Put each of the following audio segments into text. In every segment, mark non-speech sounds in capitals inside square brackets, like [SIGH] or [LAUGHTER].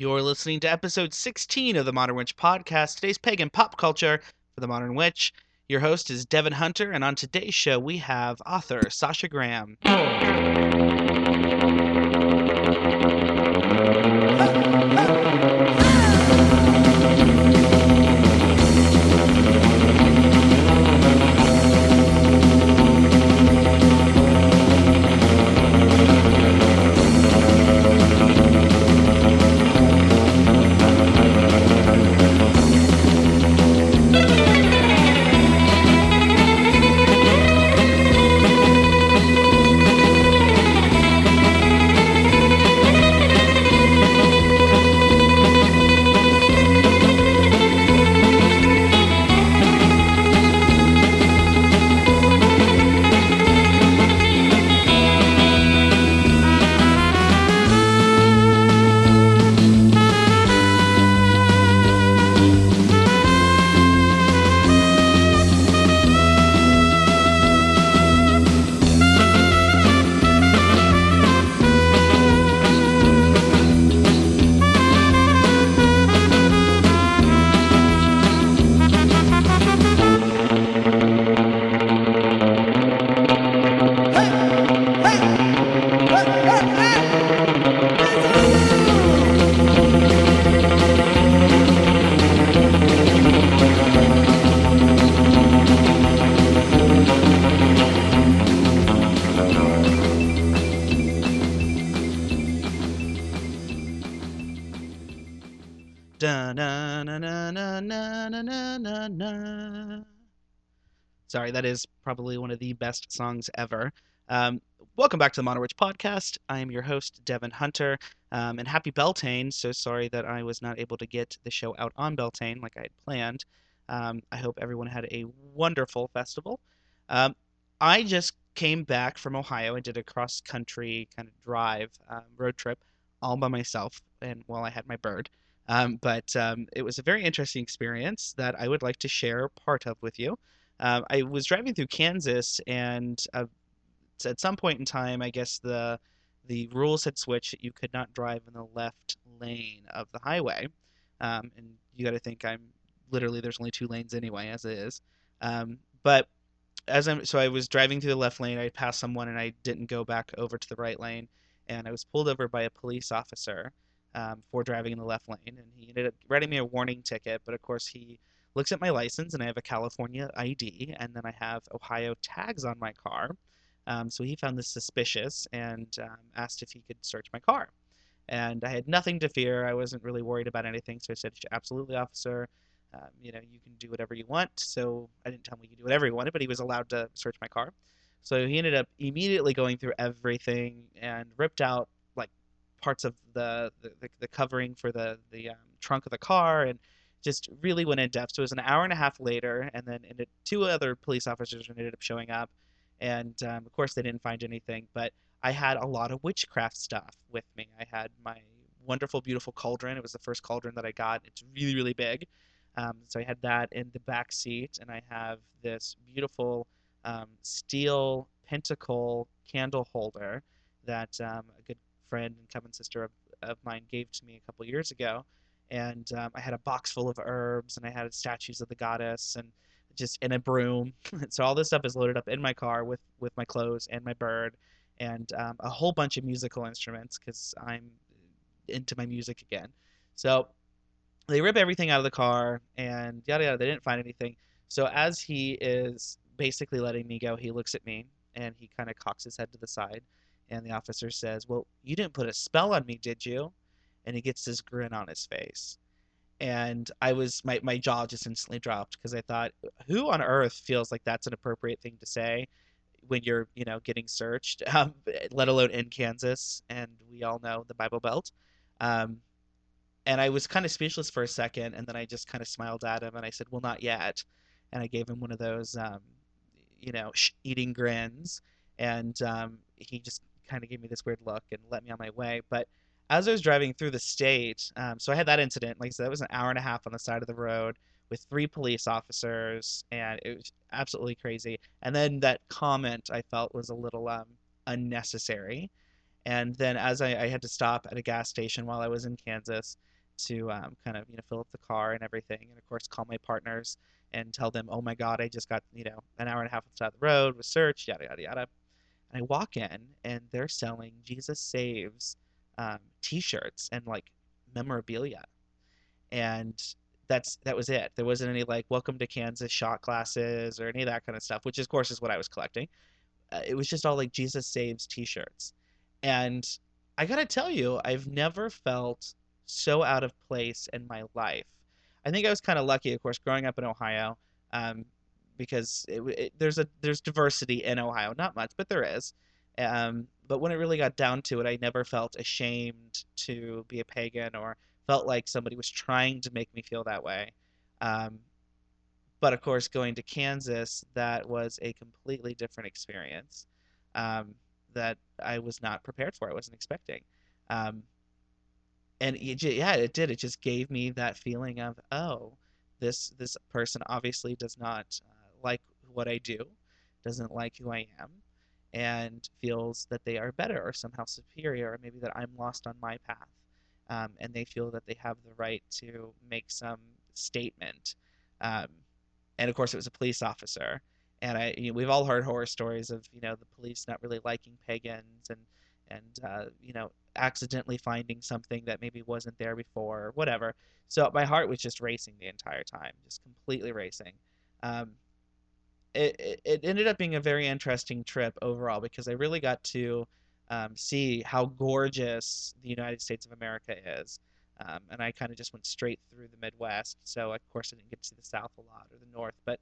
You're listening to episode 16 of the Modern Witch podcast, today's pagan pop culture for the Modern Witch. Your host is Devin Hunter, and on today's show, we have author Sasha Graham. Probably one of the best songs ever. Um, welcome back to the Modern Witch podcast. I am your host, Devin Hunter, um, and happy Beltane. So sorry that I was not able to get the show out on Beltane like I had planned. Um, I hope everyone had a wonderful festival. Um, I just came back from Ohio. I did a cross country kind of drive, um, road trip, all by myself, and while I had my bird. Um, but it was a very interesting experience that I would like to share part of with you. Uh, I was driving through Kansas, and uh, at some point in time, I guess the the rules had switched. that You could not drive in the left lane of the highway, um, and you got to think I'm literally there's only two lanes anyway as it is. Um, but as I'm so I was driving through the left lane, I passed someone, and I didn't go back over to the right lane, and I was pulled over by a police officer um, for driving in the left lane, and he ended up writing me a warning ticket. But of course, he looks at my license and I have a California ID and then I have Ohio tags on my car. Um, so he found this suspicious and um, asked if he could search my car. And I had nothing to fear. I wasn't really worried about anything. So I said, absolutely, officer. Um, you know, you can do whatever you want. So I didn't tell him he could do whatever he wanted, but he was allowed to search my car. So he ended up immediately going through everything and ripped out like parts of the the, the covering for the the um, trunk of the car and just really went in depth. So it was an hour and a half later, and then two other police officers ended up showing up, and um, of course they didn't find anything. But I had a lot of witchcraft stuff with me. I had my wonderful, beautiful cauldron. It was the first cauldron that I got. It's really, really big. Um, so I had that in the back seat, and I have this beautiful um, steel pentacle candle holder that um, a good friend and coven sister of, of mine gave to me a couple years ago and um, I had a box full of herbs, and I had statues of the goddess, and just in a broom. [LAUGHS] so all this stuff is loaded up in my car with with my clothes and my bird, and um, a whole bunch of musical instruments because I'm into my music again. So they rip everything out of the car, and yada yada. They didn't find anything. So as he is basically letting me go, he looks at me and he kind of cocks his head to the side, and the officer says, "Well, you didn't put a spell on me, did you?" And he gets this grin on his face. And I was my, my jaw just instantly dropped because I thought, who on earth feels like that's an appropriate thing to say when you're, you know, getting searched, [LAUGHS] um, let alone in Kansas, and we all know the Bible Belt. Um, and I was kind of speechless for a second, and then I just kind of smiled at him and I said, "Well, not yet," and I gave him one of those, um, you know, eating grins, and um, he just kind of gave me this weird look and let me on my way. But as I was driving through the state, um, so I had that incident. Like I said, that was an hour and a half on the side of the road with three police officers, and it was absolutely crazy. And then that comment I felt was a little um, unnecessary. And then as I, I had to stop at a gas station while I was in Kansas to um, kind of you know fill up the car and everything, and of course call my partners and tell them, oh my God, I just got you know an hour and a half on the side of the road, was searched, yada yada yada. And I walk in and they're selling Jesus Saves um, T-shirts and like memorabilia, and that's that was it. There wasn't any like welcome to Kansas shot glasses or any of that kind of stuff, which of course is what I was collecting. Uh, it was just all like Jesus Saves T-shirts, and I gotta tell you, I've never felt so out of place in my life. I think I was kind of lucky, of course, growing up in Ohio, um, because it, it, there's a there's diversity in Ohio, not much, but there is. Um, but when it really got down to it, I never felt ashamed to be a pagan or felt like somebody was trying to make me feel that way. Um, but of course, going to Kansas, that was a completely different experience um, that I was not prepared for. I wasn't expecting. Um, and it, yeah, it did. It just gave me that feeling of, oh, this this person obviously does not uh, like what I do, doesn't like who I am, and feels that they are better or somehow superior, or maybe that I'm lost on my path, um, and they feel that they have the right to make some statement. Um, and of course, it was a police officer, and I you know, we've all heard horror stories of you know the police not really liking pagans and and uh, you know accidentally finding something that maybe wasn't there before or whatever. So my heart was just racing the entire time, just completely racing. Um, it, it ended up being a very interesting trip overall because I really got to um, see how gorgeous the United States of America is. Um, and I kind of just went straight through the Midwest. So, of course, I didn't get to the South a lot or the North. But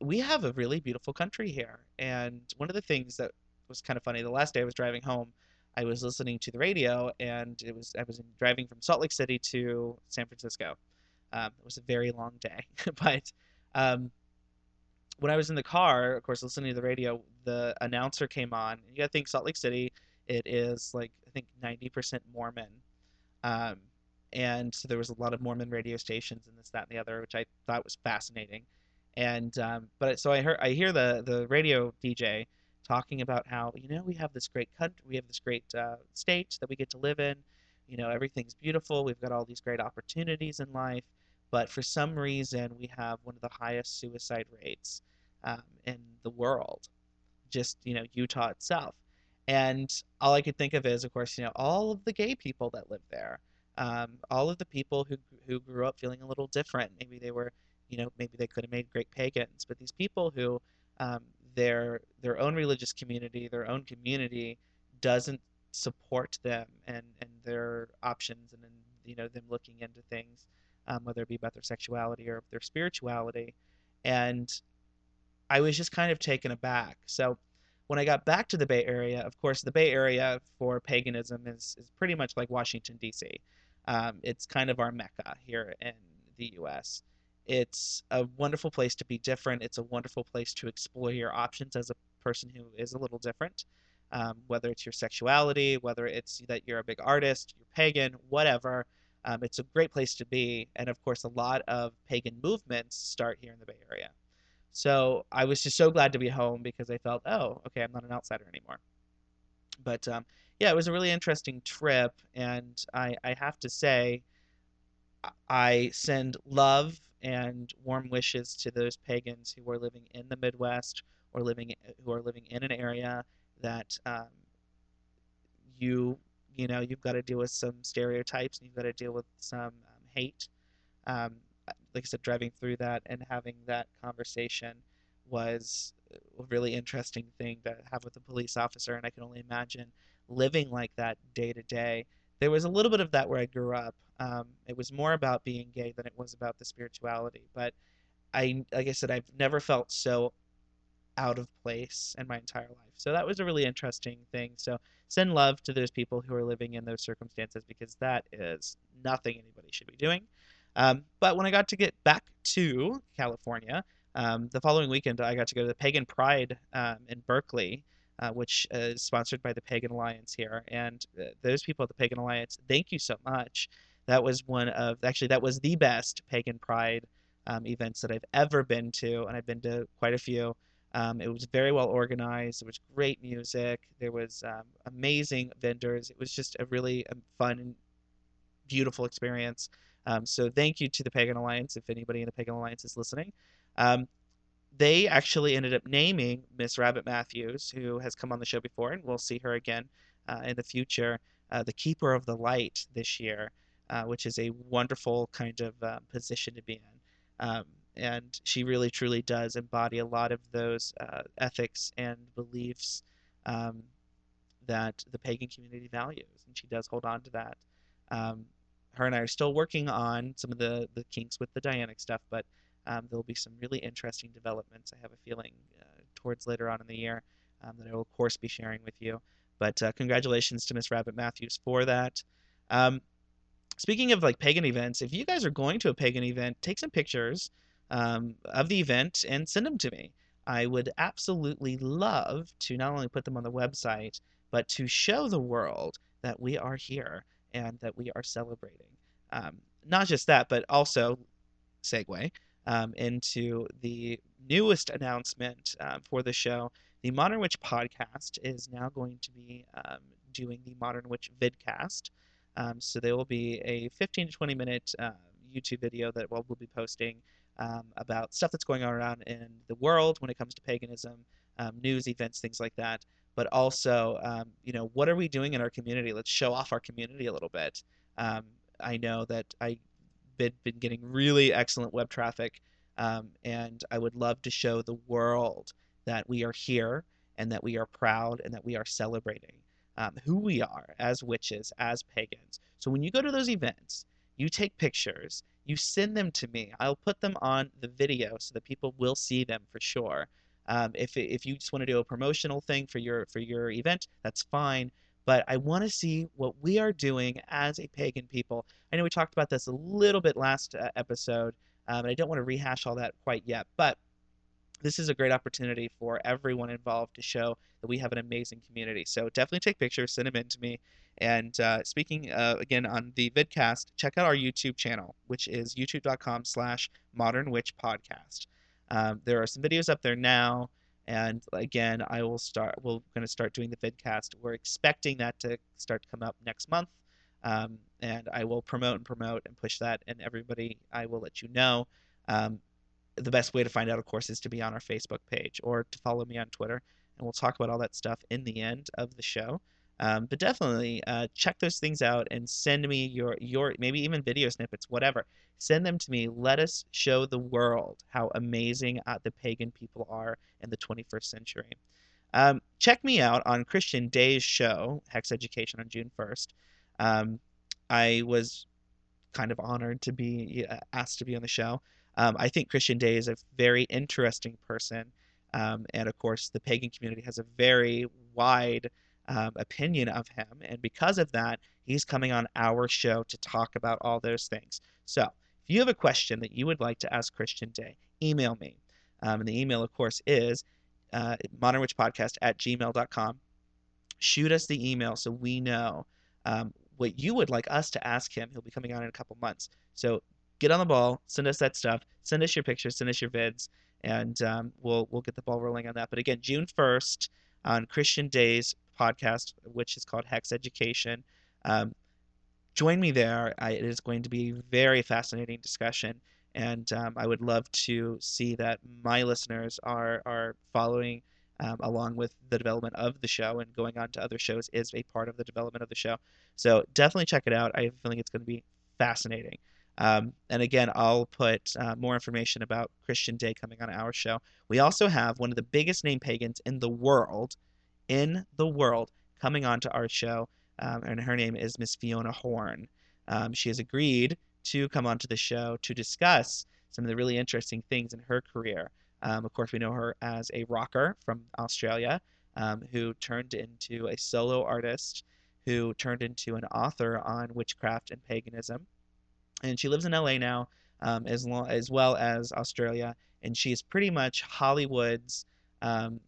we have a really beautiful country here. And one of the things that was kind of funny, the last day I was driving home, I was listening to the radio, and it was I was driving from Salt Lake City to San Francisco. Um, it was a very long day, [LAUGHS] but um, when I was in the car, of course, listening to the radio, the announcer came on. You got to think Salt Lake City, it is like I think 90% Mormon, um, and so there was a lot of Mormon radio stations and this, that, and the other, which I thought was fascinating. And um, but so I heard I hear the the radio DJ talking about how you know we have this great country, we have this great uh, state that we get to live in. You know everything's beautiful. We've got all these great opportunities in life, but for some reason we have one of the highest suicide rates um, in the world. Just you know Utah itself, and all I could think of is, of course, you know all of the gay people that live there. Um, all of the people who who grew up feeling a little different. Maybe they were, you know, maybe they could have made great pagans, but these people who um, their their own religious community, their own community doesn't support them and and their options and, and you know them looking into things, um, whether it be about their sexuality or their spirituality, and I was just kind of taken aback. So when I got back to the Bay Area, of course, the Bay Area for paganism is is pretty much like Washington D.C. Um, it's kind of our mecca here in the U.S. It's a wonderful place to be different. It's a wonderful place to explore your options as a person who is a little different. Um, whether it's your sexuality, whether it's that you're a big artist, you're pagan, whatever. Um, it's a great place to be. And of course, a lot of pagan movements start here in the Bay Area. So I was just so glad to be home because I felt, oh, okay, I'm not an outsider anymore. But um, yeah, it was a really interesting trip. And I, I have to say, I send love and warm wishes to those pagans who are living in the Midwest or living who are living in an area that um, you you know you've got to deal with some stereotypes and you've got to deal with some um, hate. Um, like I said, driving through that and having that conversation was a really interesting thing to have with a police officer, and I can only imagine living like that day to day there was a little bit of that where I grew up. Um, it was more about being gay than it was about the spirituality. But I, like I said, I've never felt so out of place in my entire life. So that was a really interesting thing. So send love to those people who are living in those circumstances because that is nothing anybody should be doing. Um, but when I got to get back to California, um, the following weekend I got to go to the Pagan Pride um, in Berkeley uh, which is sponsored by the Pagan Alliance here. And uh, those people at the Pagan Alliance, thank you so much. That was one of, actually, that was the best Pagan Pride um, events that I've ever been to, and I've been to quite a few. Um, it was very well organized. There was great music. There was um, amazing vendors. It was just a really um, fun and beautiful experience. Um, so thank you to the Pagan Alliance if anybody in the Pagan Alliance is listening. Um, they actually ended up naming Miss Rabbit Matthews, who has come on the show before, and we'll see her again uh, in the future, uh, the Keeper of the Light this year, uh, which is a wonderful kind of uh, position to be in. And she really truly does embody a lot of those uh, ethics and beliefs um, that the pagan community values, and she does hold on to that. Um, her and I are still working on some of the the kinks with the Dianic stuff, but um, there'll be some really interesting developments. I have a feeling uh, towards later on in the year um, that I will of course be sharing with you. But uh, congratulations to Miss Rabbit Matthews for that. Um, speaking of like pagan events, if you guys are going to a pagan event, take some pictures um, of the event and send them to me. I would absolutely love to not only put them on the website, but to show the world that we are here and that we are celebrating. Um, not just that, but also, segue um, into the newest announcement um, for the show. The Modern Witch podcast is now going to be um, doing the Modern Witch vidcast. Um, so there will be a 15 to 20 minute uh, YouTube video that we'll, we'll be posting um, about stuff that's going on around in the world when it comes to paganism, um, news, events, things like that. But also, um, you know, what are we doing in our community? Let's show off our community a little bit. Um, I know that I've been, been getting really excellent web traffic, and I would love to show the world that we are here and that we are proud and that we are celebrating um, who we are as witches, as pagans. So when you go to those events, you take pictures, you send them to me. I'll put them on the video so that people will see them for sure. Um, if, if you just want to do a promotional thing for your for your event, that's fine. But I want to see what we are doing as a pagan people. I know we talked about this a little bit last uh, episode, um, and I don't want to rehash all that quite yet. But this is a great opportunity for everyone involved to show that we have an amazing community. So definitely take pictures, send them in to me. And uh, speaking uh, again on the vidcast, check out our YouTube channel, which is youtube.com slash modern witch podcast. Um, there are some videos up there now. And again, I will start, we're going to start doing the vidcast. We're expecting that to start to come up next month. Um, and I will promote and promote and push that. And everybody, I will let you know. Um, the best way to find out, of course, is to be on our Facebook page or to follow me on Twitter. And we'll talk about all that stuff in the end of the show. Um, but definitely uh, check those things out and send me your your maybe even video snippets, whatever. Send them to me. Let us show the world how amazing uh, the pagan people are in the 21st century. Um, check me out on Christian Day's show, Hex Education, on June 1st. Um, I was kind of honored to be uh, asked to be on the show. Um, I think Christian Day is a very interesting person. Um, and of course, the pagan community has a very wide um, opinion of him. And because of that, he's coming on our show to talk about all those things. So if you have a question that you would like to ask Christian Day, email me. Um, and the email, of course, is uh, modernwitchpodcast at gmail.com. Shoot us the email so we know um, what you would like us to ask him. He'll be coming on in a couple months. So get on the ball, send us that stuff, send us your pictures, send us your vids, and um, we'll we'll get the ball rolling on that. But again, June first on Christian Days podcast, which is called Hex Education. Um, join me there. I, it is going to be a very fascinating discussion, and um, I would love to see that my listeners are are following um, along with the development of the show and going on to other shows is a part of the development of the show. So definitely check it out. I have a feeling it's going to be fascinating. Um, and again, I'll put uh, more information about Christian Day coming on our show. We also have one of the biggest name pagans in the world in the world coming on to our show, um, and her name is Miss Fiona Horn. Um, she has agreed to come onto the show to discuss some of the really interesting things in her career. Um, of course, we know her as a rocker from Australia um, who turned into a solo artist, who turned into an author on witchcraft and paganism. And she lives in LA now, um, as, long, as well as Australia, and she is pretty much Hollywood's um,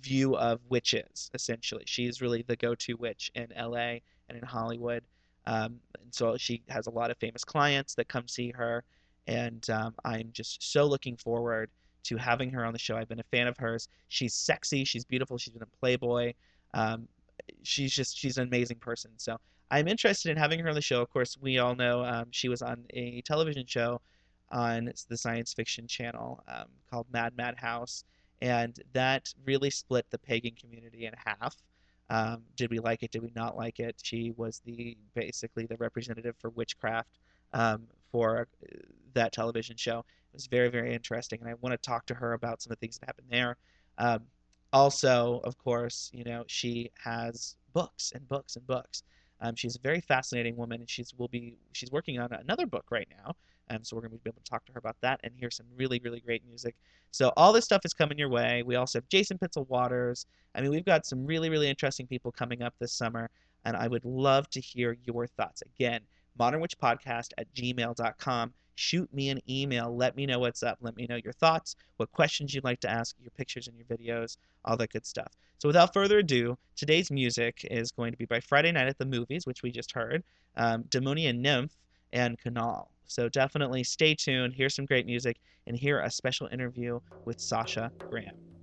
view of witches, essentially. She's really the go to witch in LA and in Hollywood. Um, and so she has a lot of famous clients that come see her. And um, I'm just so looking forward to having her on the show. I've been a fan of hers. She's sexy. She's beautiful. She's been a Playboy. Um, she's just she's an amazing person. So I'm interested in having her on the show. Of course, we all know um, she was on a television show on the science fiction channel um, called Mad Mad House, and that really split the pagan community in half. Um, did we like it? Did we not like it? She was the basically the representative for witchcraft um, for uh, that television show. It was very very interesting, and I want to talk to her about some of the things that happened there. Um, also, of course, you know she has books and books and books. Um, she's a very fascinating woman, and she's will be she's working on another book right now. Um, so we're going to be able to talk to her about that and hear some really really great music. So all this stuff is coming your way. We also have Jason Pitzl-Waters. I mean, we've got some really really interesting people coming up this summer, and I would love to hear your thoughts. Again, modernwitchpodcast at gmail.com. Shoot me an email. Let me know what's up. Let me know your thoughts, what questions you'd like to ask, your pictures and your videos, all that good stuff. So without further ado, today's music is going to be by Friday Night at the Movies, which we just heard, um, Daemonia Nymphe, and Canal. So definitely stay tuned, hear some great music, and hear a special interview with Sasha Graham.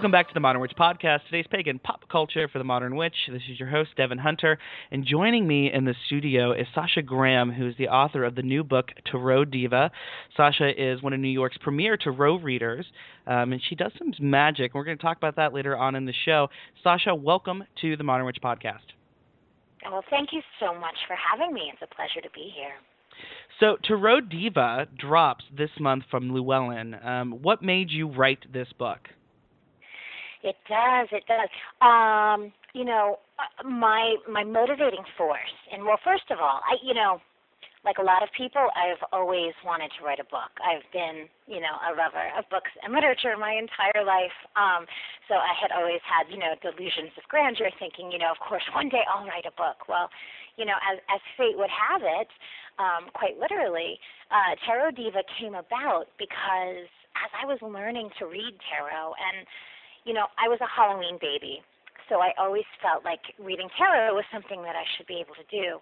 Welcome back to the Modern Witch Podcast. Today's pagan pop culture for the Modern Witch. This is your host, Devin Hunter. And joining me in the studio is Sasha Graham, who's the author of the new book, Tarot Diva. Sasha is one of New York's premier Tarot readers, um, and she does some magic. We're going to talk about that later on in the show. Sasha, welcome to the Modern Witch Podcast. Well, thank you so much for having me. It's a pleasure to be here. So, Tarot Diva drops this month from Llewellyn. Um, what made you write this book? It does. It does. Um, you know, uh, my my motivating force, and well, first of all, I you know, like a lot of people, I've always wanted to write a book. I've been, you know, a lover of books and literature my entire life. Um, so I had always had, you know, delusions of grandeur, thinking, you know, of course, one day I'll write a book. Well, you know, as as fate would have it, um, quite literally, uh, Tarot Diva came about because as I was learning to read tarot and you know, I was a Halloween baby, so I always felt like reading tarot was something that I should be able to do.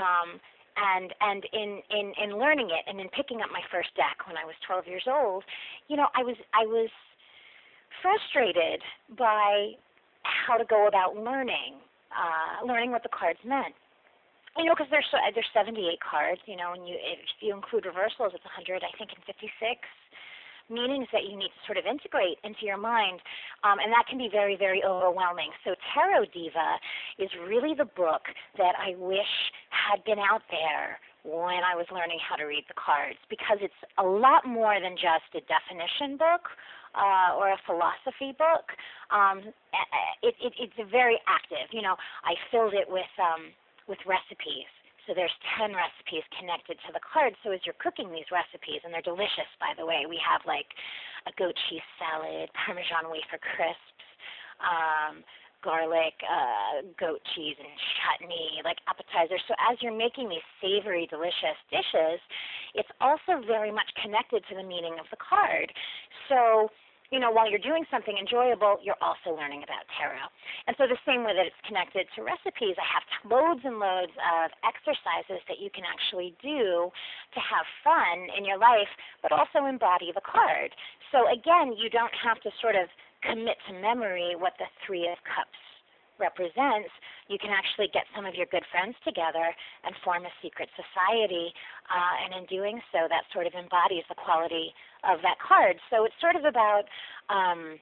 Um, and and in, in in learning it and in picking up my first deck when I was 12 years old, you know, I was I was frustrated by how to go about learning, uh, learning what the cards meant. You know, because there's there's 78 cards. You know, and you if you include reversals, it's 100, I think, and 56 meanings that you need to sort of integrate into your mind, um, and that can be very, very overwhelming. So Tarot Diva is really the book that I wish had been out there when I was learning how to read the cards because it's a lot more than just a definition book uh, or a philosophy book. Um, it, it, it's very active. You know, I filled it with um, with recipes so there's 10 recipes connected to the card. So as you're cooking these recipes, and they're delicious, by the way, we have like a goat cheese salad, [LAUGHS] Parmesan wafer crisps, um, garlic, uh, goat cheese, and chutney, like appetizers. So as you're making these savory, delicious dishes, it's also very much connected to the meaning of the card. So you know, while you're doing something enjoyable, you're also learning about tarot. And so the same way that it's connected to recipes, I have loads and loads of exercises that you can actually do to have fun in your life, but also embody the card. So again, you don't have to sort of commit to memory what the Three of Cups represents, you can actually get some of your good friends together and form a secret society. Uh, and in doing so, that sort of embodies the quality of that card. So it's sort of about um,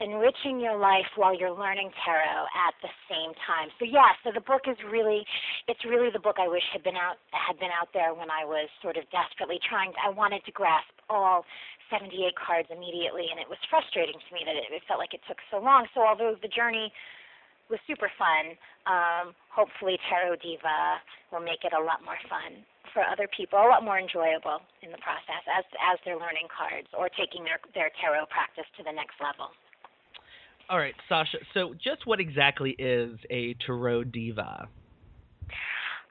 enriching your life while you're learning tarot at the same time. So yeah, so the book is really it's really the book I wish had been out had been out there when I was sort of desperately trying to, I wanted to grasp all 78 cards immediately and it was frustrating to me that it, it felt like it took so long. So although the journey was super fun. Um, hopefully, Tarot Diva will make it a lot more fun for other people, a lot more enjoyable in the process as as they're learning cards or taking their their tarot practice to the next level. All right, Sasha. So, just what exactly is a tarot diva?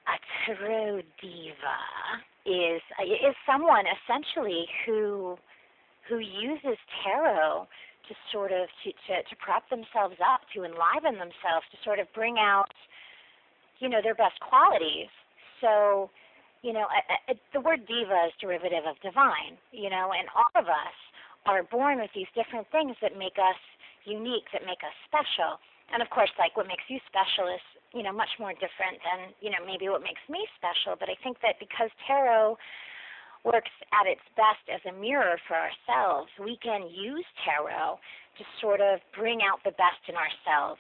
A tarot diva is is someone essentially who who uses tarot to sort of to, to, to prop themselves up, to enliven themselves, to sort of bring out, you know, their best qualities. So, you know, the word diva is derivative of divine, you know, and all of us are born with these different things that make us unique, that make us special. And of course, like what makes you special is, you know, much more different than, you know, maybe what makes me special. But I think that because tarot works at its best as a mirror for ourselves, we can use tarot to sort of bring out the best in ourselves.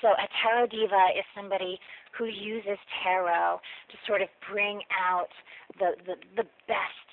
So a tarot diva is somebody who uses tarot to sort of bring out the, the, the best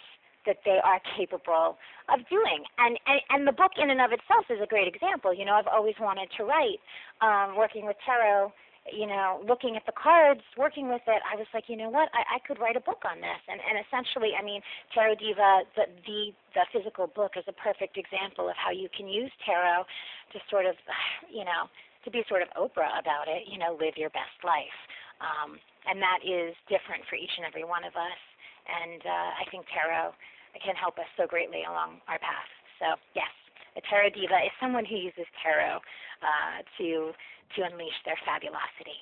that they are capable of doing. And, and and the book in and of itself is a great example. You know, I've always wanted to write, um, working with tarot you know, looking at the cards, working with it, I was like, you know what, I, I could write a book on this. And, and essentially, I mean, Tarot Diva, the, the the physical book, is a perfect example of how you can use tarot to sort of, [SIGHS] you know, to be sort of Oprah about it. You know, live your best life, um, and that is different for each and every one of us. And uh, I think tarot can help us so greatly along our path. So yes, a tarot diva is someone who uses tarot uh, to to unleash their fabulosity.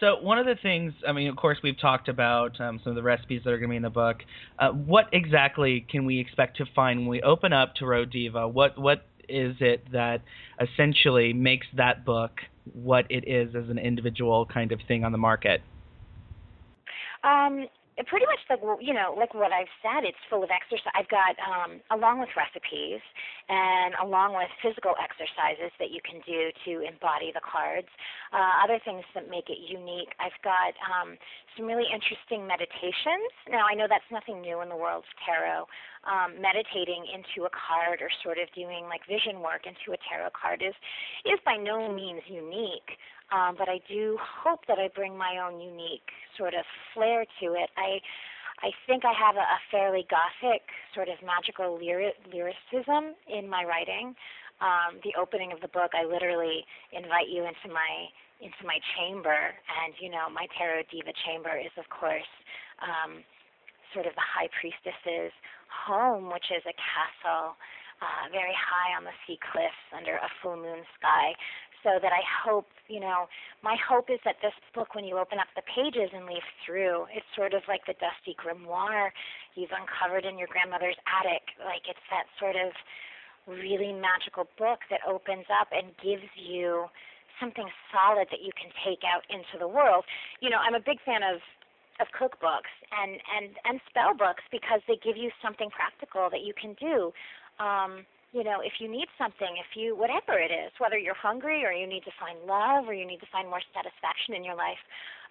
So one of the things, I mean, of course, we've talked about um, some of the recipes that are going to be in the book. Uh, what exactly can we expect to find when we open up Tarot Diva? What what is it that essentially makes that book what it is as an individual kind of thing on the market? Um, pretty much like you know like what I've said. It's full of exercise. I've got um, along with recipes and along with physical exercises that you can do to embody the cards. Uh, other things that make it unique. I've got um, some really interesting meditations. Now I know that's nothing new in the world of tarot. Um, meditating into a card or sort of doing like vision work into a tarot card is is by no means unique. Um, but I do hope that I bring my own unique sort of flair to it. I I think I have a, a fairly gothic sort of magical lyric, lyricism in my writing. Um, the opening of the book, I literally invite you into my into my chamber, and you know my tarot diva chamber is of course um, sort of the high priestess's home, which is a castle uh, very high on the sea cliffs under a full moon sky so that I hope, you know, my hope is that this book, when you open up the pages and leaf through, it's sort of like the dusty grimoire you've uncovered in your grandmother's attic. Like it's that sort of really magical book that opens up and gives you something solid that you can take out into the world. You know, I'm a big fan of of cookbooks and and and spell books because they give you something practical that you can do. Um, you know, if you need something, if you, whatever it is, whether you're hungry or you need to find love or you need to find more satisfaction in your life,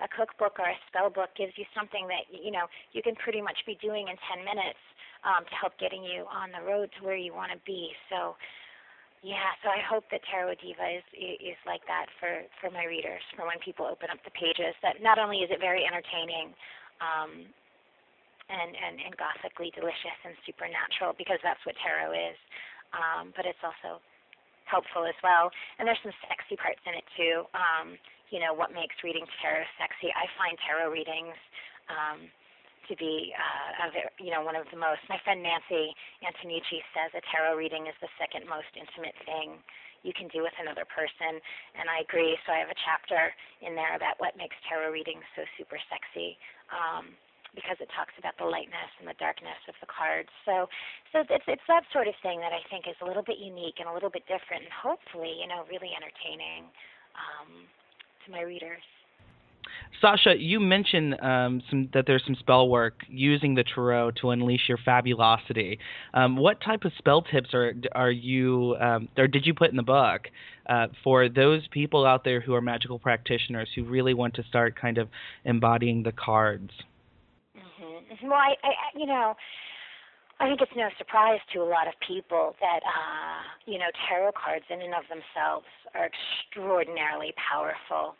a cookbook or a spell book gives you something that, you know, you can pretty much be doing in 10 minutes um, to help getting you on the road to where you want to be. So, yeah, so I hope that Tarot Diva is is like that for for my readers, for when people open up the pages. That not only is it very entertaining, um, and and and gothically delicious and supernatural, because that's what tarot is, um, but it's also helpful as well. And there's some sexy parts in it too. Um, you know, what makes reading tarot sexy? I find tarot readings um, to be, uh, a very, you know, one of the most. My friend Nancy Antenucci says a tarot reading is the second most intimate thing you can do with another person, and I agree. So I have a chapter in there about what makes tarot readings so super sexy. Um, because it talks about the lightness and the darkness of the cards. So, so it's it's that sort of thing that I think is a little bit unique and a little bit different, and hopefully, you know, really entertaining um, to my readers. Sasha, you mentioned um, some, that there's some spell work using the tarot to unleash your fabulosity. Um, what type of spell tips are are you um, or did you put in the book uh, for those people out there who are magical practitioners who really want to start kind of embodying the cards? Well, I, I, you know, I think it's no surprise to a lot of people that, uh, you know, tarot cards in and of themselves are extraordinarily powerful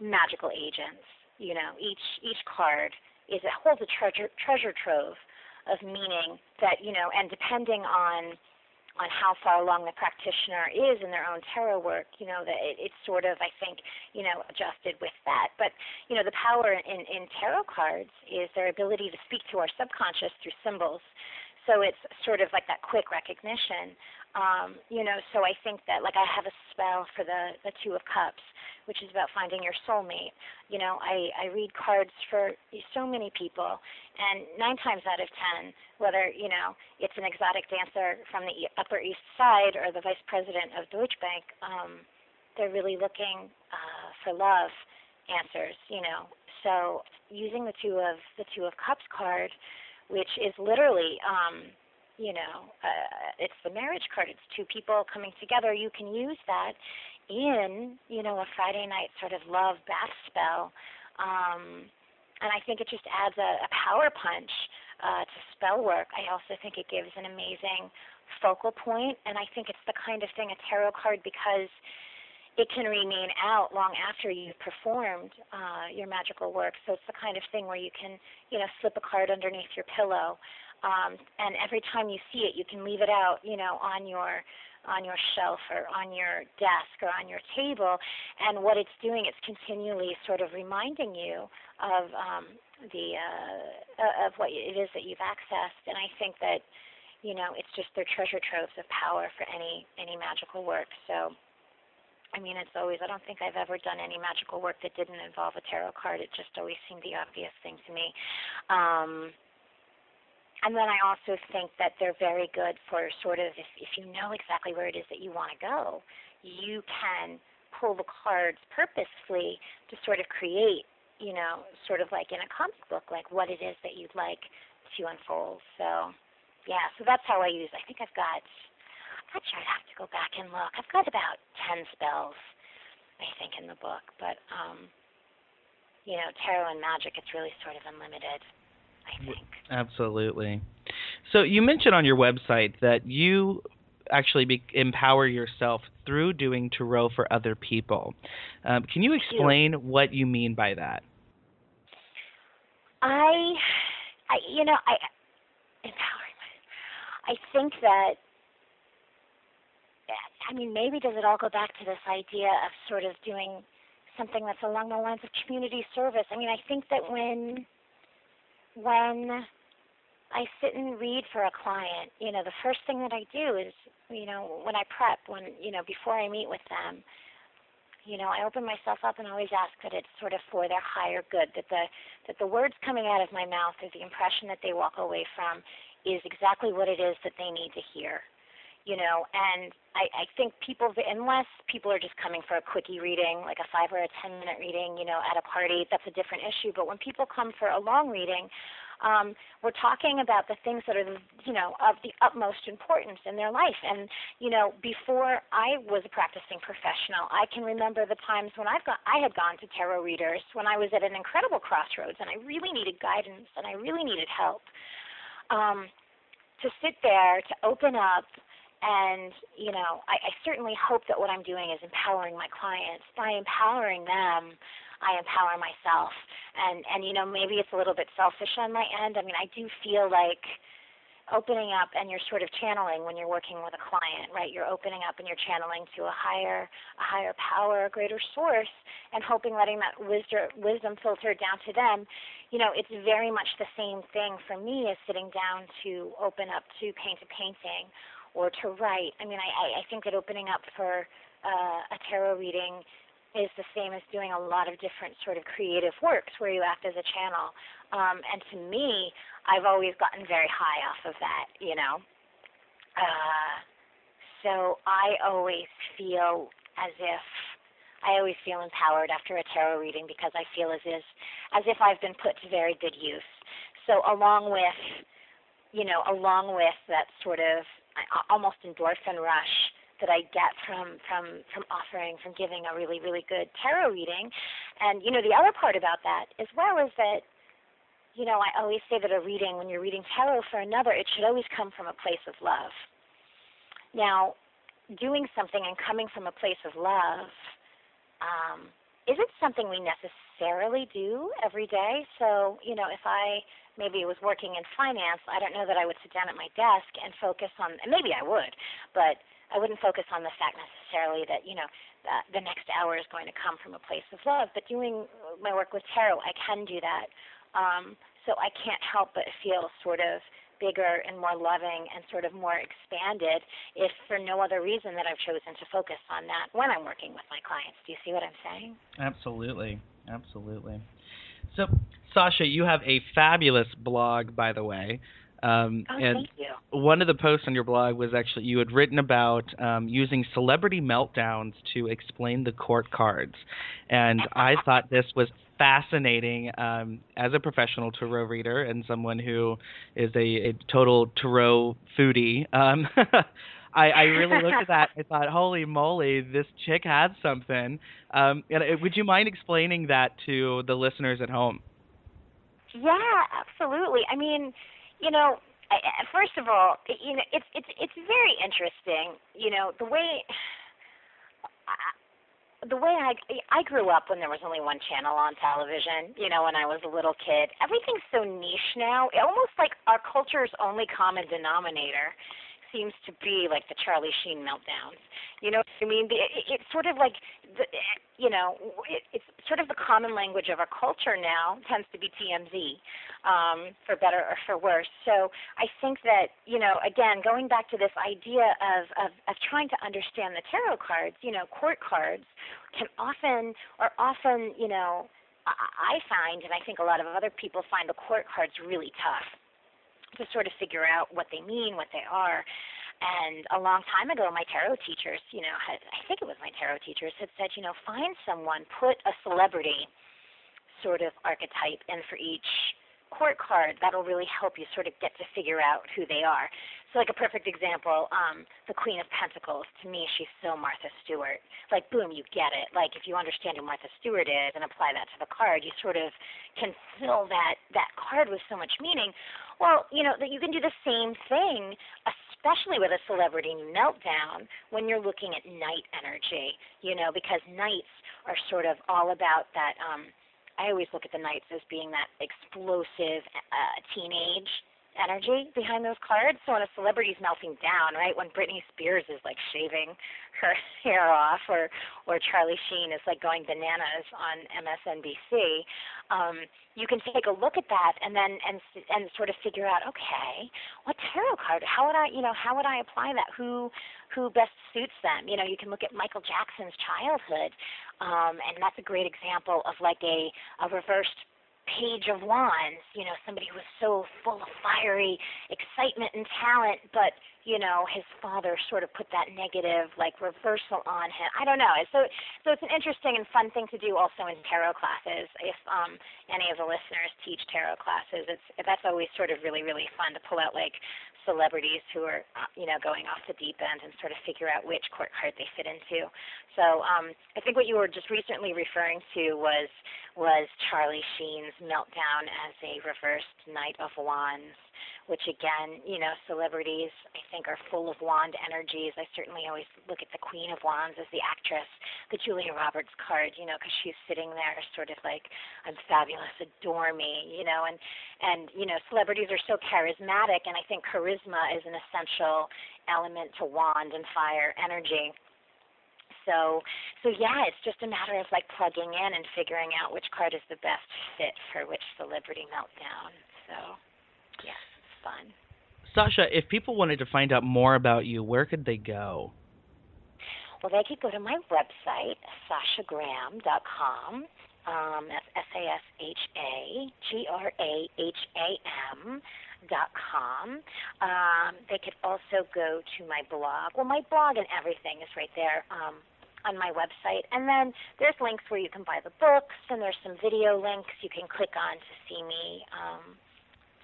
magical agents. You know, each each card is it holds a treasure treasure trove of meaning that you know, and depending on on how far along the practitioner is in their own tarot work, you know, that it, it's sort of, I think, you know, adjusted with that. But, you know, the power in, in tarot cards is their ability to speak to our subconscious through symbols. So it's sort of like that quick recognition. Um, you know, so I think that like I have a spell for the the Two of Cups, which is about finding your soulmate. You know, I I read cards for so many people, and nine times out of ten, whether you know it's an exotic dancer from the Upper East Side or the vice president of Deutsche Bank, um, they're really looking uh, for love answers. You know, so using the Two of the Two of Cups card, which is literally um, you know, uh, it's the marriage card. It's two people coming together. You can use that in, you know, a Friday night sort of love bath spell. Um, and I think it just adds a, a power punch uh, to spell work. I also think it gives an amazing focal point, and I think it's the kind of thing a tarot card because it can remain out long after you've performed uh, your magical work. So it's the kind of thing where you can, you know, slip a card underneath your pillow um, and every time you see it, you can leave it out, you know, on your on your shelf or on your desk or on your table. And what it's doing, it's continually sort of reminding you of um, the uh, of what it is that you've accessed. And I think that you know it's just their treasure troves of power for any any magical work. So. I mean, it's always, I don't think I've ever done any magical work that didn't involve a tarot card. It just always seemed the obvious thing to me. Um, and then I also think that they're very good for sort of if, if you know exactly where it is that you want to go, you can pull the cards purposefully to sort of create, you know, sort of like in a comic book, like what it is that you'd like to unfold. So, yeah, so that's how I use. I think I've got. I'm not sure. I'd have to go back and look. I've got about ten spells, I think, in the book. But um, you know, tarot and magic, it's really sort of unlimited. I think. Absolutely. So you mentioned on your website that you actually be, empower yourself through doing tarot for other people. Um, can you explain what you mean by that? I, I, you know, I empowering. I think that. I mean, maybe does it all go back to this idea of sort of doing something that's along the lines of community service? I mean, I think that when when I sit and read for a client, you know, the first thing that I do is, you know, when I prep, when, you know, before I meet with them, you know, I open myself up and always ask that it's sort of for their higher good, that the that the words coming out of my mouth or the impression that they walk away from is exactly what it is that they need to hear you know, and I, I think people, unless people are just coming for a quickie reading, like a five or a ten minute reading, you know, at a party, that's a different issue. But when people come for a long reading, um, we're talking about the things that are, you know, of the utmost importance in their life. And you know, before I was a practicing professional, I can remember the times when I've got, I had gone to tarot readers when I was at an incredible crossroads, and I really needed guidance and I really needed help. Um, to sit there, to open up, and you know I, I certainly hope that what I'm doing is empowering my clients. By empowering them, I empower myself. And and you know maybe it's a little bit selfish on my end. I mean I do feel like opening up and you're sort of channeling when you're working with a client, right? You're opening up and you're channeling to a higher a higher power, a greater source, and hoping letting that wisdom wisdom filter down to them. You know, it's very much the same thing for me as sitting down to open up to paint a painting or to write. I mean, I, I think that opening up for uh, a tarot reading is the same as doing a lot of different sort of creative works where you act as a channel. Um, and to me, I've always gotten very high off of that, you know. Uh, so I always feel as if I always feel empowered after a tarot reading because I feel as if as if I've been put to very good use. So along with, you know, along with that sort of almost endorphin rush that I get from from from offering from giving a really really good tarot reading. And you know the other part about that as well is that you know I always say that a reading when you're reading tarot for another it should always come from a place of love. Now, doing something and coming from a place of love um, isn't something we necessarily do every day. So you know if I maybe it was working in finance, I don't know that I would sit down at my desk and focus on, and maybe I would, but I wouldn't focus on the fact necessarily that, you know, the next hour is going to come from a place of love. But doing my work with tarot, I can do that. Um, so I can't help but feel sort of bigger and more loving and sort of more expanded if for no other reason that I've chosen to focus on that when I'm working with my clients. Do you see what I'm saying? Absolutely. Absolutely. So, Sasha, you have a fabulous blog, by the way. Um, oh, and thank you. One of the posts on your blog was actually you had written about um, using celebrity meltdowns to explain the court cards, and I [LAUGHS] thought this was fascinating um, as a professional tarot reader and someone who is a, a total tarot foodie. Um, [LAUGHS] I, I really looked at that. I thought, holy moly, this chick has something. Um, and, uh, would you mind explaining that to the listeners at home? Yeah, absolutely. I mean, you know, first of all, you know, it's it's it's very interesting. You know, the way. [SIGHS] the way I I grew up when there was only one channel on television, you know, when I was a little kid. Everything's so niche now. Almost like our culture's only common denominator seems to be like the Charlie Sheen meltdowns. You know what I mean? It, it's sort of like, the, you know, it, it's sort of the common language of our culture now tends to be TMZ, um, for better or for worse. So I think that, you know, again, going back to this idea of, of, of trying to understand the tarot cards, you know, court cards can often, or often, you know, I find, and I think a lot of other people find the court cards really tough to sort of figure out what they mean, what they are. And a long time ago, my tarot teachers, you know, had, I think it was my tarot teachers, had said, you know, find someone, put a celebrity sort of archetype in for each court card. That'll really help you sort of get to figure out who they are. So, like a perfect example, um, the Queen of Pentacles. To me, she's so Martha Stewart. Like, boom, you get it. Like, if you understand who Martha Stewart is and apply that to the card, you sort of can fill that that card with so much meaning. Well, you know that you can do the same thing, especially with a celebrity meltdown, when you're looking at knight energy. You know, because knights are sort of all about that. Um, I always look at the knights as being that explosive uh, teenage energy behind those cards. So when a celebrity's melting down, right, when Britney Spears is like shaving her [LAUGHS] hair off, or or Charlie Sheen is like going bananas on MSNBC, um, you can take a look at that and then and and sort of figure out, okay, what tarot card? How would I, you know, how would I apply that? Who who best suits them? You know, you can look at Michael Jackson's childhood, um, and that's a great example of like a a reversed page of wands, you know, somebody who was so full of fiery excitement and talent, but you know, his father sort of put that negative like reversal on him. I don't know. So so it's an interesting and fun thing to do also in tarot classes. If um any of the listeners teach tarot classes, it's that's always sort of really really fun to pull out like celebrities who are uh, you know going off the deep end and sort of figure out which court card they fit into. So um I think what you were just recently referring to was was Charlie Sheen's meltdown as a reversed Knight of Wands which again, you know, celebrities I think are full of wand energies. I certainly always look at the Queen of Wands as the actress, the Julia Roberts card, you know, because she's sitting there sort of like, I'm fabulous, adore me, you know, and and you know, celebrities are so charismatic, and I think charisma is an essential element to wand and fire energy so so yeah, it's just a matter of like plugging in and figuring out which card is the best fit for which celebrity meltdown. So yeah fun. Sasha, if people wanted to find out more about you, where could they go? Well, they could go to my website, sashagraham.com. Um, that's S A S H A G R A H A M dot com. Um, they could also go to my blog. Well, my blog and everything is right there um, on my website. And then there's links where you can buy the books, and there's some video links you can click on to see me um,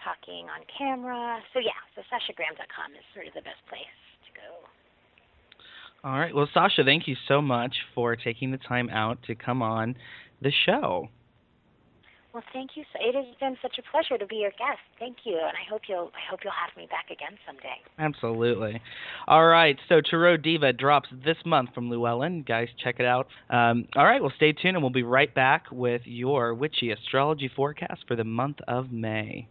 talking on camera. So yeah, so sashagraham.com is sort of the best place to go. All right. Well, Sasha, thank you so much for taking the time out to come on the show. Well, thank you. It has been such a pleasure to be your guest. Thank you, and I hope you'll I hope you'll have me back again someday. Absolutely. All right. So Tarot Diva drops this month from Llewellyn. Guys, check it out. Um, all right. Well, stay tuned, and we'll be right back with your witchy astrology forecast for the month of May.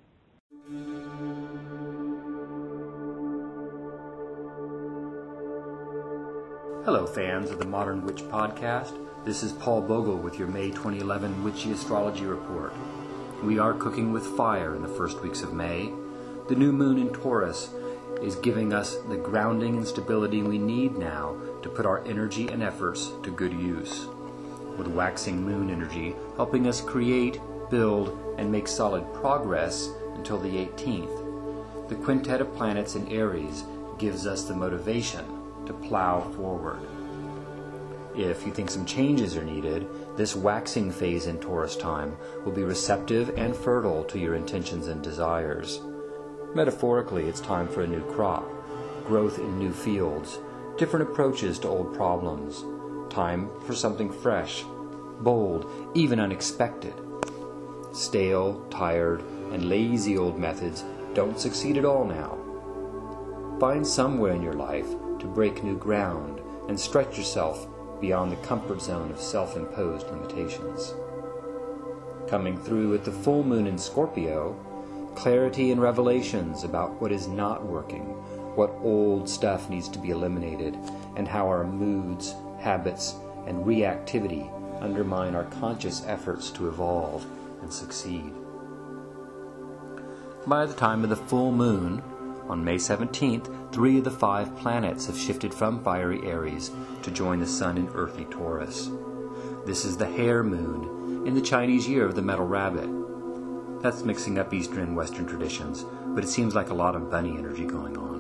Hello, fans of the Modern Witch Podcast. This is Paul Bogle with your May 2011 Witchy Astrology Report. We are cooking with fire in the first weeks of May. The new moon in Taurus is giving us the grounding and stability we need now to put our energy and efforts to good use. With waxing moon energy helping us create, build, and make solid progress until the 18th. The quintet of planets in Aries gives us the motivation to plow forward. If you think some changes are needed, this waxing phase in Taurus time will be receptive and fertile to your intentions and desires. Metaphorically, it's time for a new crop, growth in new fields, different approaches to old problems, time for something fresh, bold, even unexpected. Stale, tired, and lazy old methods don't succeed at all now. Find somewhere in your life to break new ground and stretch yourself beyond the comfort zone of self imposed limitations. Coming through at the full moon in Scorpio, clarity and revelations about what is not working, what old stuff needs to be eliminated, and how our moods, habits, and reactivity undermine our conscious efforts to evolve and succeed. By the time of the full moon, on May 17th, three of the five planets have shifted from fiery Aries to join the Sun in earthy Taurus. This is the hare moon in the Chinese year of the metal rabbit. That's mixing up Eastern and Western traditions, but it seems like a lot of bunny energy going on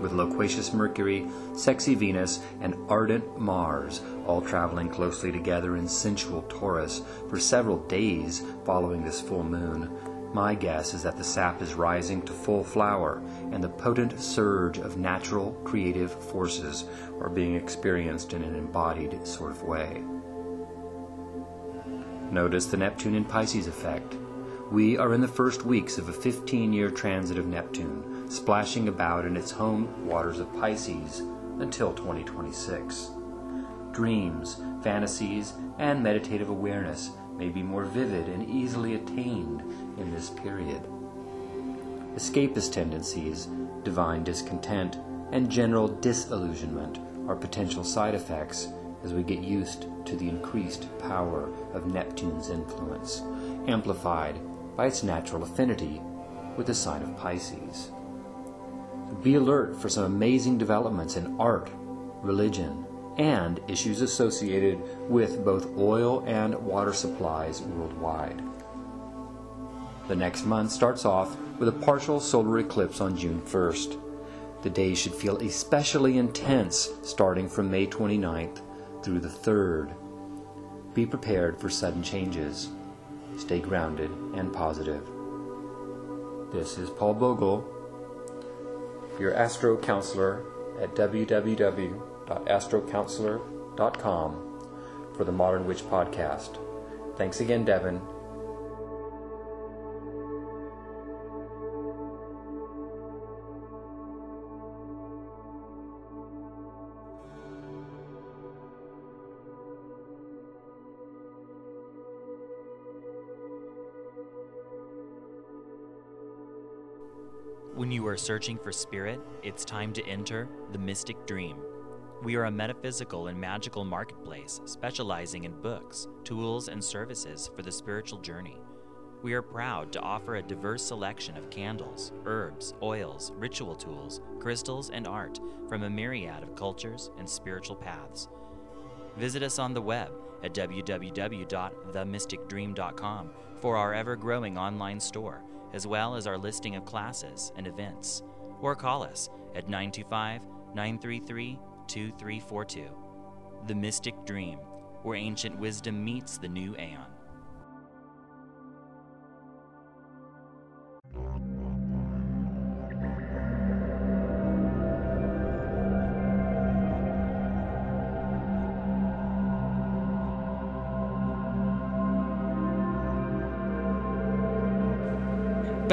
with loquacious Mercury, sexy Venus, and ardent Mars all traveling closely together in sensual Taurus for several days following this full moon. My guess is that the sap is rising to full flower and the potent surge of natural creative forces are being experienced in an embodied sort of way. Notice the Neptune in Pisces effect. We are in the first weeks of a 15 year transit of Neptune splashing about in its home waters of Pisces until 2026. Dreams, fantasies, and meditative awareness may be more vivid and easily attained in this period. Escapist tendencies, divine discontent, and general disillusionment are potential side effects as we get used to the increased power of Neptune's influence, amplified by its natural affinity with the sign of Pisces. Be alert for some amazing developments in art, religion, and issues associated with both oil and water supplies worldwide. The next month starts off with a partial solar eclipse on June 1st. The days should feel especially intense starting from May 29th through the 3rd. Be prepared for sudden changes. Stay grounded and positive. This is Paul Bogle your astro counselor at www.astrocounselor.com for the Modern Witch Podcast. Thanks again, Devin, When you are searching for spirit, it's time to enter the Mystic Dream. We are a metaphysical and magical marketplace specializing in books, tools, and services for the spiritual journey. We are proud to offer a diverse selection of candles, herbs, oils, ritual tools, crystals, and art from a myriad of cultures and spiritual paths. Visit us on the web at www.themysticdream.com for our ever growing online store as well as our listing of classes and events, or call us at 925 933 2342. The Mystic Dream, where ancient wisdom meets the new aeon.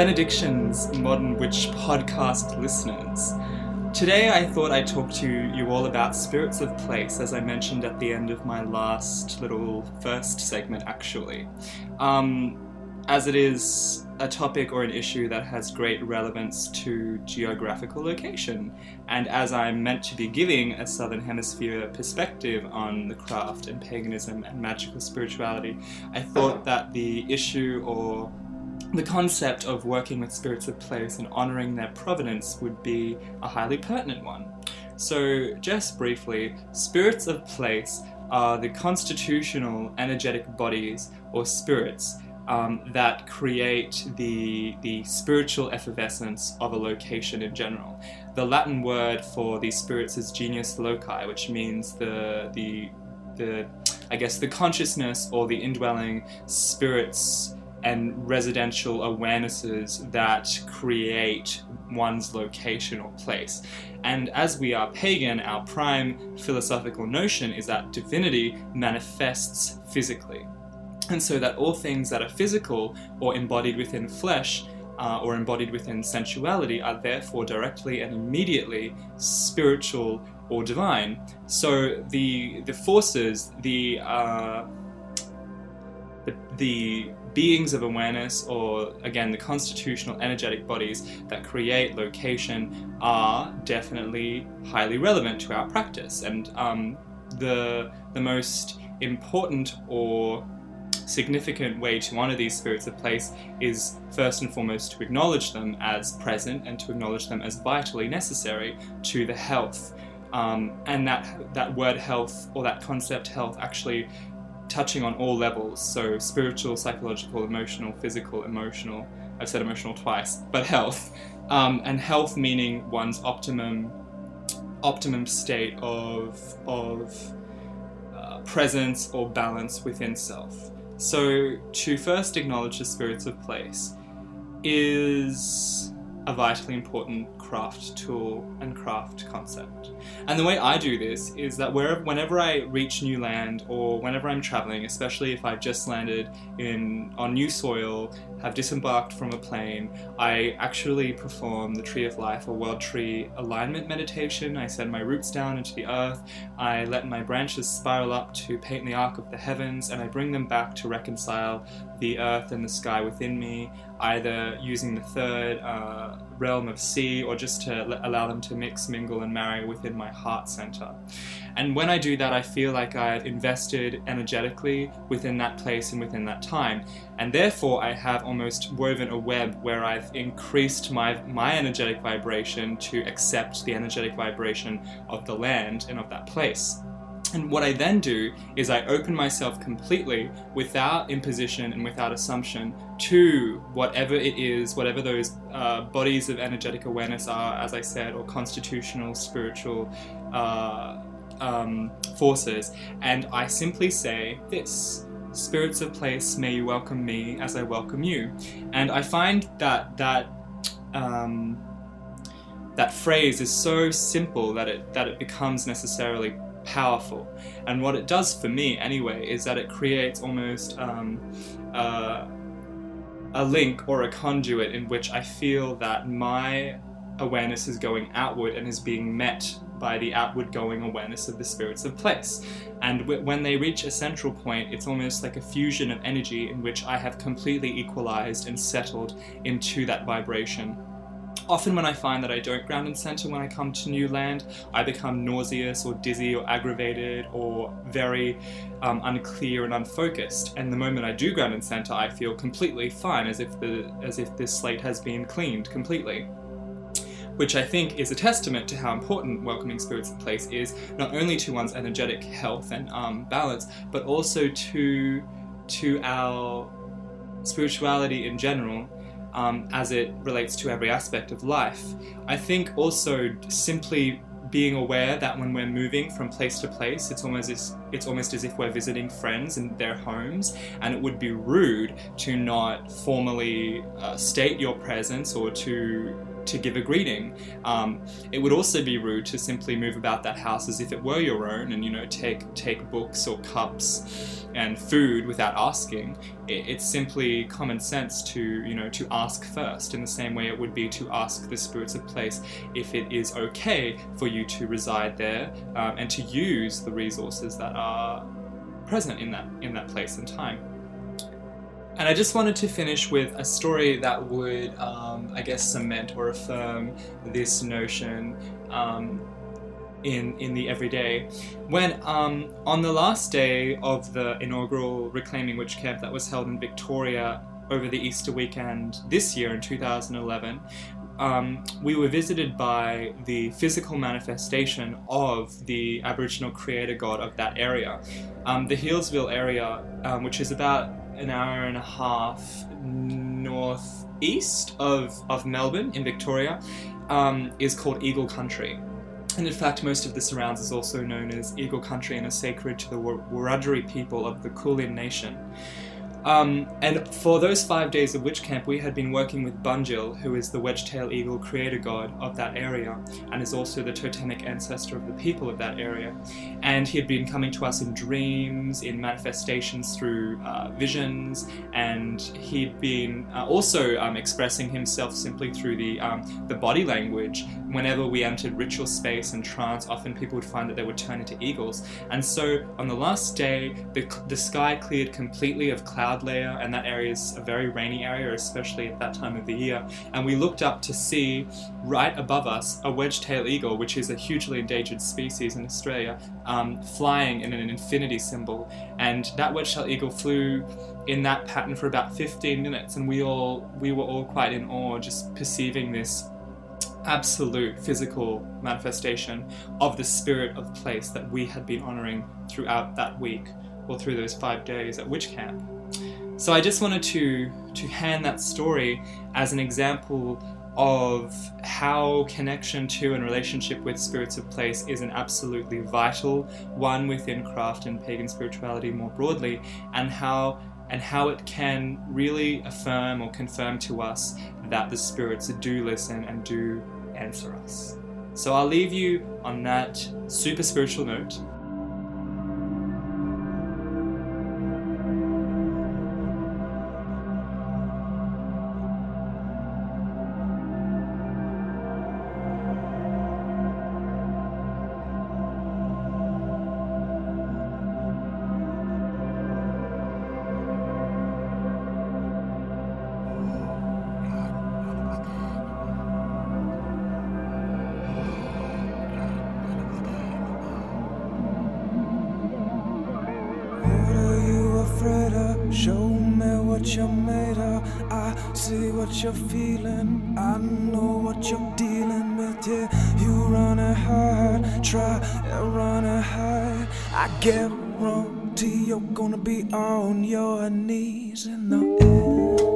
Benedictions, Modern Witch podcast listeners. Today I thought I'd talk to you all about spirits of place, as I mentioned at the end of my last little first segment, actually. Um, as it is a topic or an issue that has great relevance to geographical location, and as I'm meant to be giving a Southern Hemisphere perspective on the craft and paganism and magical spirituality, I thought that the issue or the concept of working with spirits of place and honoring their provenance would be a highly pertinent one. So, just briefly, spirits of place are the constitutional energetic bodies or spirits um, that create the, the spiritual effervescence of a location in general. The Latin word for these spirits is genius loci, which means the, the, the I guess, the consciousness or the indwelling spirits and residential awarenesses that create one's location or place. And as we are pagan, our prime philosophical notion is that divinity manifests physically. And so that all things that are physical or embodied within flesh uh, or embodied within sensuality are therefore directly and immediately spiritual or divine. So the the forces, the uh, the, the beings of awareness, or again, the constitutional energetic bodies that create location, are definitely highly relevant to our practice. And um, the, the most important or significant way to honor these spirits of place is first and foremost to acknowledge them as present and to acknowledge them as vitally necessary to the health. Um, and that that word health or that concept health actually touching on all levels so spiritual, psychological, emotional, physical, emotional, I've said emotional twice, but health. Um, and health meaning one's optimum optimum state of of uh, presence or balance within self. So to first acknowledge the spirits of place is a vitally important craft tool and craft concept. And the way I do this is that wherever, whenever I reach new land or whenever I'm traveling, especially if I've just landed in on new soil, have disembarked from a plane, I actually perform the Tree of Life or World Tree alignment meditation. I send my roots down into the earth. I let my branches spiral up to paint the arc of the heavens, and I bring them back to reconcile the earth and the sky within me, either using the third uh, realm of sea or just to allow them to mix, mingle, and marry within my heart center. And when I do that, I feel like I've invested energetically within that place and within that time. And therefore, I have almost woven a web where I've increased my, my energetic vibration to accept the energetic vibration of the land and of that place. And what I then do is I open myself completely without imposition and without assumption to whatever it is, whatever those uh, bodies of energetic awareness are, as I said, or constitutional, spiritual uh, um, forces. And I simply say this Spirits of place, may you welcome me as I welcome you. And I find that that. Um, that phrase is so simple that it that it becomes necessarily powerful. And what it does for me, anyway, is that it creates almost um, uh, a link or a conduit in which I feel that my awareness is going outward and is being met by the outward going awareness of the spirits of place. And w- when they reach a central point, it's almost like a fusion of energy in which I have completely equalized and settled into that vibration. Often, when I find that I don't ground and center when I come to new land, I become nauseous or dizzy or aggravated or very um, unclear and unfocused. And the moment I do ground and center, I feel completely fine, as if the as if this slate has been cleaned completely which I think is a testament to how important welcoming spirits in place is, not only to one's energetic health and um, balance, but also to to our spirituality in general. Um, as it relates to every aspect of life. I think also simply being aware that when we're moving from place to place, it's almost as, it's almost as if we're visiting friends in their homes, and it would be rude to not formally uh, state your presence or to to give a greeting. Um, it would also be rude to simply move about that house as if it were your own, and you know take take books or cups and food without asking. It, it's simply common sense to you know to ask first, in the same way it would be to ask the spirits of place if it is okay for you to reside there um, and to use the resources that are present in that in that place and time. And I just wanted to finish with a story that would, um, I guess, cement or affirm this notion um, in in the everyday. When um, on the last day of the inaugural Reclaiming Witch Camp that was held in Victoria over the Easter weekend this year in 2011, um, we were visited by the physical manifestation of the Aboriginal creator god of that area. Um, the Healesville area, um, which is about an hour and a half northeast of, of Melbourne in Victoria, um, is called Eagle Country. And in fact, most of the surrounds is also known as Eagle Country and is sacred to the Wurundjeri people of the Kulin Nation. Um, and for those five days of witch camp, we had been working with Bunjil, who is the wedge-tailed eagle creator god of that area, and is also the totemic ancestor of the people of that area. And he had been coming to us in dreams, in manifestations through uh, visions, and he'd been uh, also um, expressing himself simply through the um, the body language. Whenever we entered ritual space and trance, often people would find that they would turn into eagles. And so on the last day, the, the sky cleared completely of clouds cloud layer, and that area is a very rainy area, especially at that time of the year. And we looked up to see right above us a wedge-tailed eagle, which is a hugely endangered species in Australia, um, flying in an infinity symbol. And that wedge-tailed eagle flew in that pattern for about 15 minutes, and we all we were all quite in awe just perceiving this absolute physical manifestation of the spirit of place that we had been honoring throughout that week or through those five days at witch camp. So I just wanted to to hand that story as an example of how connection to and relationship with spirits of place is an absolutely vital one within craft and pagan spirituality more broadly, and how and how it can really affirm or confirm to us that the spirits do listen and do answer us. So I'll leave you on that super spiritual note. You're feeling. I know what you're dealing with. Yeah, you run and hide, try and run. I guarantee you're gonna be on your knees in the end.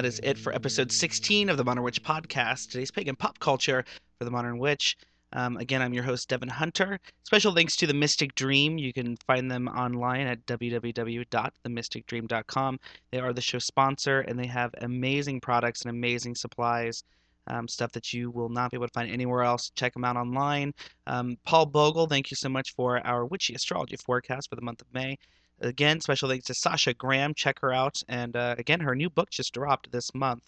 That is it for episode 16 of the Modern Witch podcast. Today's pagan pop culture for the Modern Witch. Um, again, I'm your host, Devin Hunter. Special thanks to The Mystic Dream. You can find them online at www.themysticdream.com. They are the show sponsor, and they have amazing products and amazing supplies um, stuff that you will not be able to find anywhere else. Check them out online. Um, Paul Bogle, thank you so much for our witchy astrology forecast for the month of May. Again, special thanks to Sasha Graham. Check her out. And uh, again, her new book just dropped this month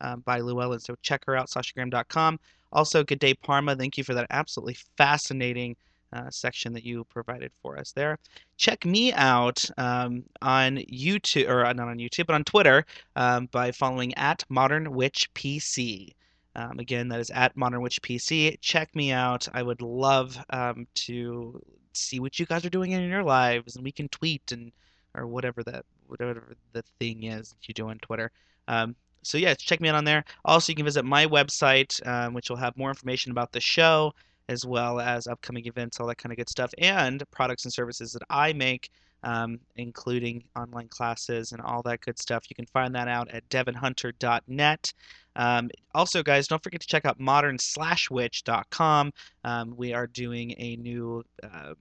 um, by Llewellyn. So check her out, sashagraham.com. Also, Gede Parma. Thank you for that absolutely fascinating uh, section that you provided for us there. Check me out um, on YouTube, or uh, not on YouTube, but on Twitter um, by following at Modern Witch PC. Um, again, that is at Modern Witch PC. Check me out. I would love um, to see what you guys are doing in your lives, and we can tweet and or whatever that whatever the thing is that you do on Twitter. Um, so yeah, check me out on there. Also, you can visit my website, um, which will have more information about the show as well as upcoming events, all that kind of good stuff, and products and services that I make, um, including online classes and all that good stuff. You can find that out at devinhunter.net. Um, also, guys, don't forget to check out modern-witch.com. Um, we are doing a new uh,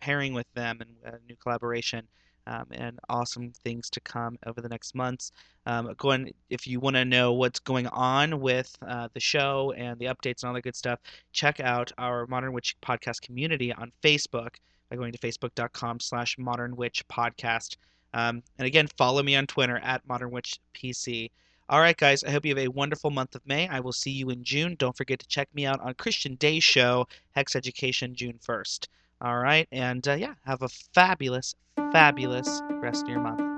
pairing with them and a new collaboration. Um, and awesome things to come over the next months. Um, go on, if you want to know what's going on with uh, the show and the updates and all that good stuff, check out our Modern Witch Podcast community on Facebook by going to facebook.com slash Modern Witch Podcast. Um, and again, follow me on Twitter at Modern Witch PC. All right, guys, I hope you have a wonderful month of May. I will see you in June. Don't forget to check me out on Christian Day Show, Hex Education, June 1st. All right, and uh, yeah, have a fabulous, fabulous rest of your month.